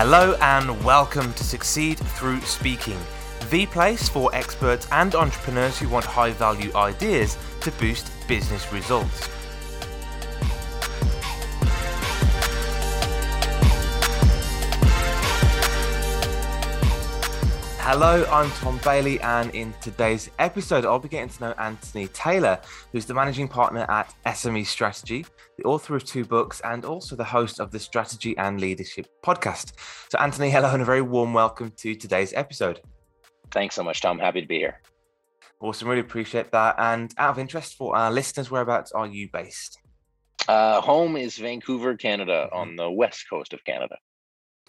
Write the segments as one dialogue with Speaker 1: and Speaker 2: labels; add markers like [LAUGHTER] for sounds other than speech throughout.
Speaker 1: Hello and welcome to Succeed Through Speaking, the place for experts and entrepreneurs who want high value ideas to boost business results. Hello, I'm Tom Bailey, and in today's episode, I'll be getting to know Anthony Taylor, who's the managing partner at SME Strategy, the author of two books, and also the host of the Strategy and Leadership podcast. So, Anthony, hello, and a very warm welcome to today's episode.
Speaker 2: Thanks so much, Tom. Happy to be here.
Speaker 1: Awesome, really appreciate that. And out of interest for our listeners, whereabouts are you based?
Speaker 2: Uh, home is Vancouver, Canada, on the west coast of Canada.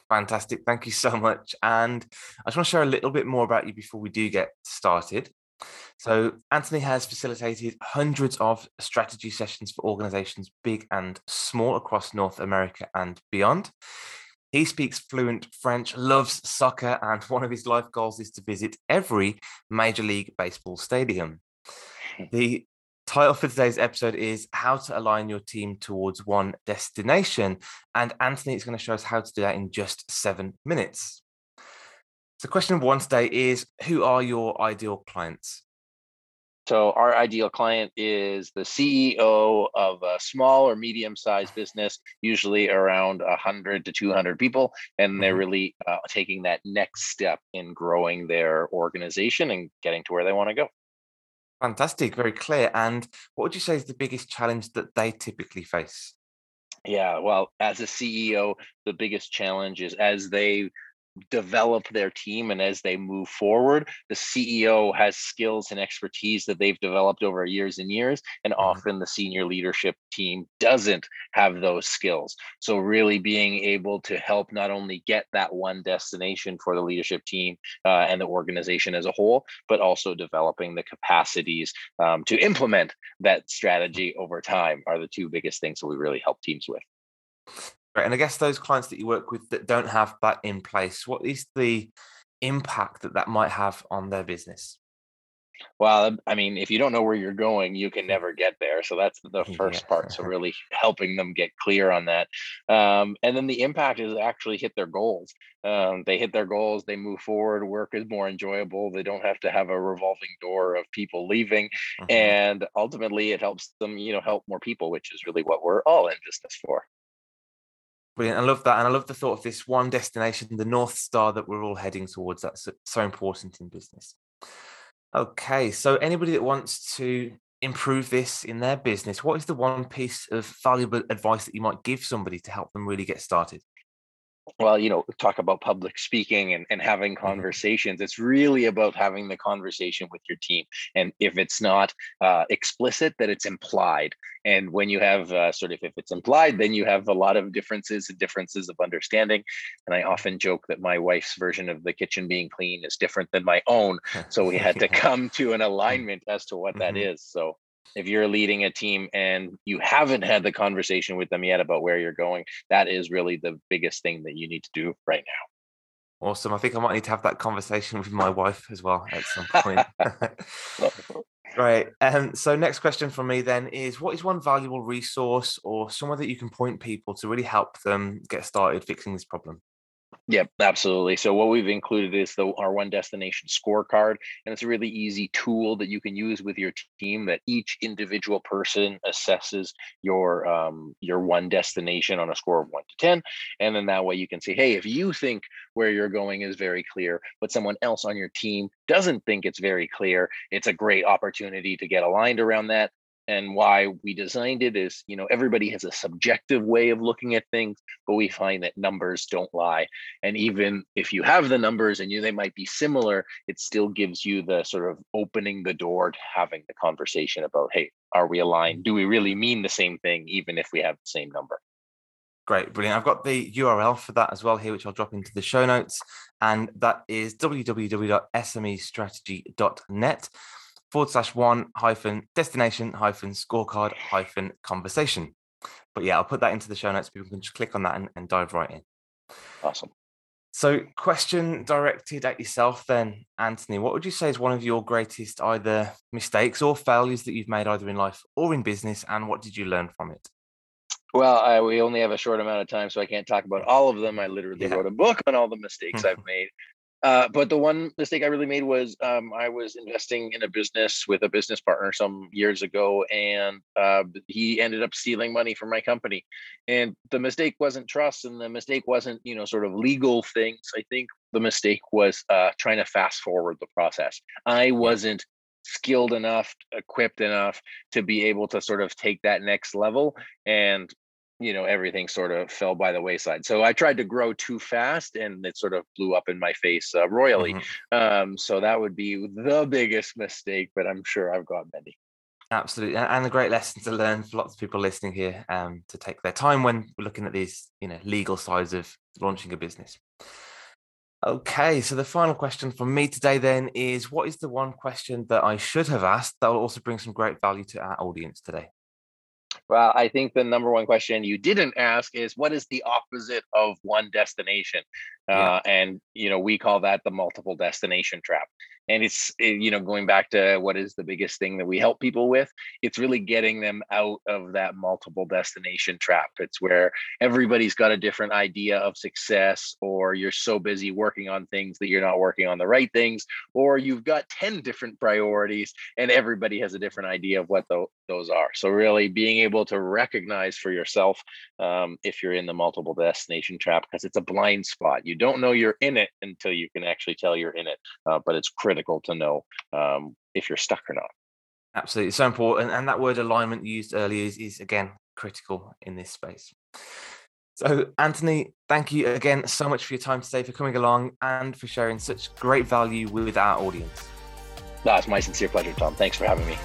Speaker 1: Fantastic. Thank you so much. And I just want to share a little bit more about you before we do get started. So, Anthony has facilitated hundreds of strategy sessions for organizations big and small across North America and beyond. He speaks fluent French, loves soccer, and [LAUGHS] one of his life goals is to visit every Major League Baseball stadium. The title for today's episode is How to Align Your Team Towards One Destination. And Anthony is going to show us how to do that in just seven minutes. So, question one today is Who are your ideal clients?
Speaker 2: So, our ideal client is the CEO of a small or medium sized business, usually around 100 to 200 people. And they're mm-hmm. really uh, taking that next step in growing their organization and getting to where they want to go.
Speaker 1: Fantastic, very clear. And what would you say is the biggest challenge that they typically face?
Speaker 2: Yeah, well, as a CEO, the biggest challenge is as they develop their team and as they move forward the ceo has skills and expertise that they've developed over years and years and mm-hmm. often the senior leadership team doesn't have those skills so really being able to help not only get that one destination for the leadership team uh, and the organization as a whole but also developing the capacities um, to implement that strategy over time are the two biggest things that we really help teams with
Speaker 1: And I guess those clients that you work with that don't have that in place, what is the impact that that might have on their business?
Speaker 2: Well, I mean, if you don't know where you're going, you can never get there. So that's the [LAUGHS] first yeah. part. So [LAUGHS] really helping them get clear on that. Um, and then the impact is actually hit their goals. Um, they hit their goals, they move forward, work is more enjoyable. They don't have to have a revolving door of people leaving. Mm-hmm. And ultimately it helps them, you know, help more people, which is really what we're all in business for.
Speaker 1: Brilliant. I love that. And I love the thought of this one destination, the North Star that we're all heading towards. That's so important in business. Okay. So, anybody that wants to improve this in their business, what is the one piece of valuable advice that you might give somebody to help them really get started?
Speaker 2: Well you know talk about public speaking and, and having mm-hmm. conversations. It's really about having the conversation with your team. And if it's not uh, explicit that it's implied. And when you have uh, sort of if it's implied then you have a lot of differences and differences of understanding. And i often joke that my wife's version of the kitchen being clean is different than my own. [LAUGHS] So we had to come to an alignment as to what that mm-hmm. so if you're leading a team and you haven't had the conversation with them yet about where you're going, that is really the biggest thing that you need to do right now.
Speaker 1: Awesome. I think I might need to have that conversation with my wife as well at some point. [LAUGHS] [LAUGHS] Great. Um, so, next question from me then is what is one valuable resource or somewhere that you can point people to really help them get started fixing this problem?
Speaker 2: Yep, absolutely. So what we've included is the our one destination scorecard, and it's a really easy tool that you can use with your team. That each individual person assesses your um, your one destination on a score of one to ten, and then that way you can say, hey, if you think where you're going is very clear, but someone else on your team doesn't think it's very clear, it's a great opportunity to get aligned around that and why we designed it is you know everybody has a subjective way of looking at things but we find that numbers don't lie and even if you have the numbers and you they might be similar it still gives you the sort of opening the door to having the conversation about hey are we aligned do we really mean the same thing even if we have the same number
Speaker 1: Great, brilliant. I've got the URL for that as well here, which I'll drop into the show notes. And that is www.smestrategy.net forward slash one hyphen destination hyphen scorecard hyphen conversation. But yeah, I'll put that into the show notes. People can just click on that and, and dive right in.
Speaker 2: Awesome.
Speaker 1: So, question directed at yourself then, Anthony. What would you say is one of your greatest either mistakes or failures that you've made either in life or in business, and what did you learn from it?
Speaker 2: Well, I, we only have a short amount of time, so I can't talk about all of them. I literally yeah. wrote a book on all the mistakes I've [LAUGHS] made. Uh, but the one mistake I really made was um, I was investing in a business with a business partner some years ago, and uh, he ended up stealing money from my company. And the mistake wasn't trust, and the mistake wasn't you know sort of legal things. I think the mistake was uh, trying to fast forward the process. I wasn't skilled enough, equipped enough to be able to sort of take that next level. And you know everything sort of fell by the wayside. So i tried to grow too fast and it sort of blew up in my face uh, royally. Mm-hmm. um, so that would be the biggest mistake but i'm sure i've got many.
Speaker 1: Absolutely and a great lesson to learn for lots of people listening here um, to take their time when looking at these you know legal sides of launching a business. Okay so the final question from me today then is what is the one question that i should have asked that will also bring some great value to our audience today
Speaker 2: well, I think the number one question you didn't ask is what is the opposite of one destination? Yeah. Uh, and you know, we call that the multiple destination trap and it's eh, you know going back to what is the biggest thing that we help people with it's really getting them out of that multiple destination trap. It's where everybody's got a different idea of success or you're so busy working on things that you're not working on the right things or you've got 10 different priorities and everybody has a different idea of what the, those are. So really being able to recognize for yourself um, if you're in the multiple destination trap because it's a blind spot. You don't know you're in it until you can actually tell you're in it uh, but it's critical critical to know um, if you're stuck or not.
Speaker 1: Absolutely, so important. And that word alignment used earlier is, is again critical in this space. So, Anthony, thank you again so much for your time today, for coming along, and for sharing such great value with our audience.
Speaker 2: That's my sincere pleasure, Tom. Thanks for having me.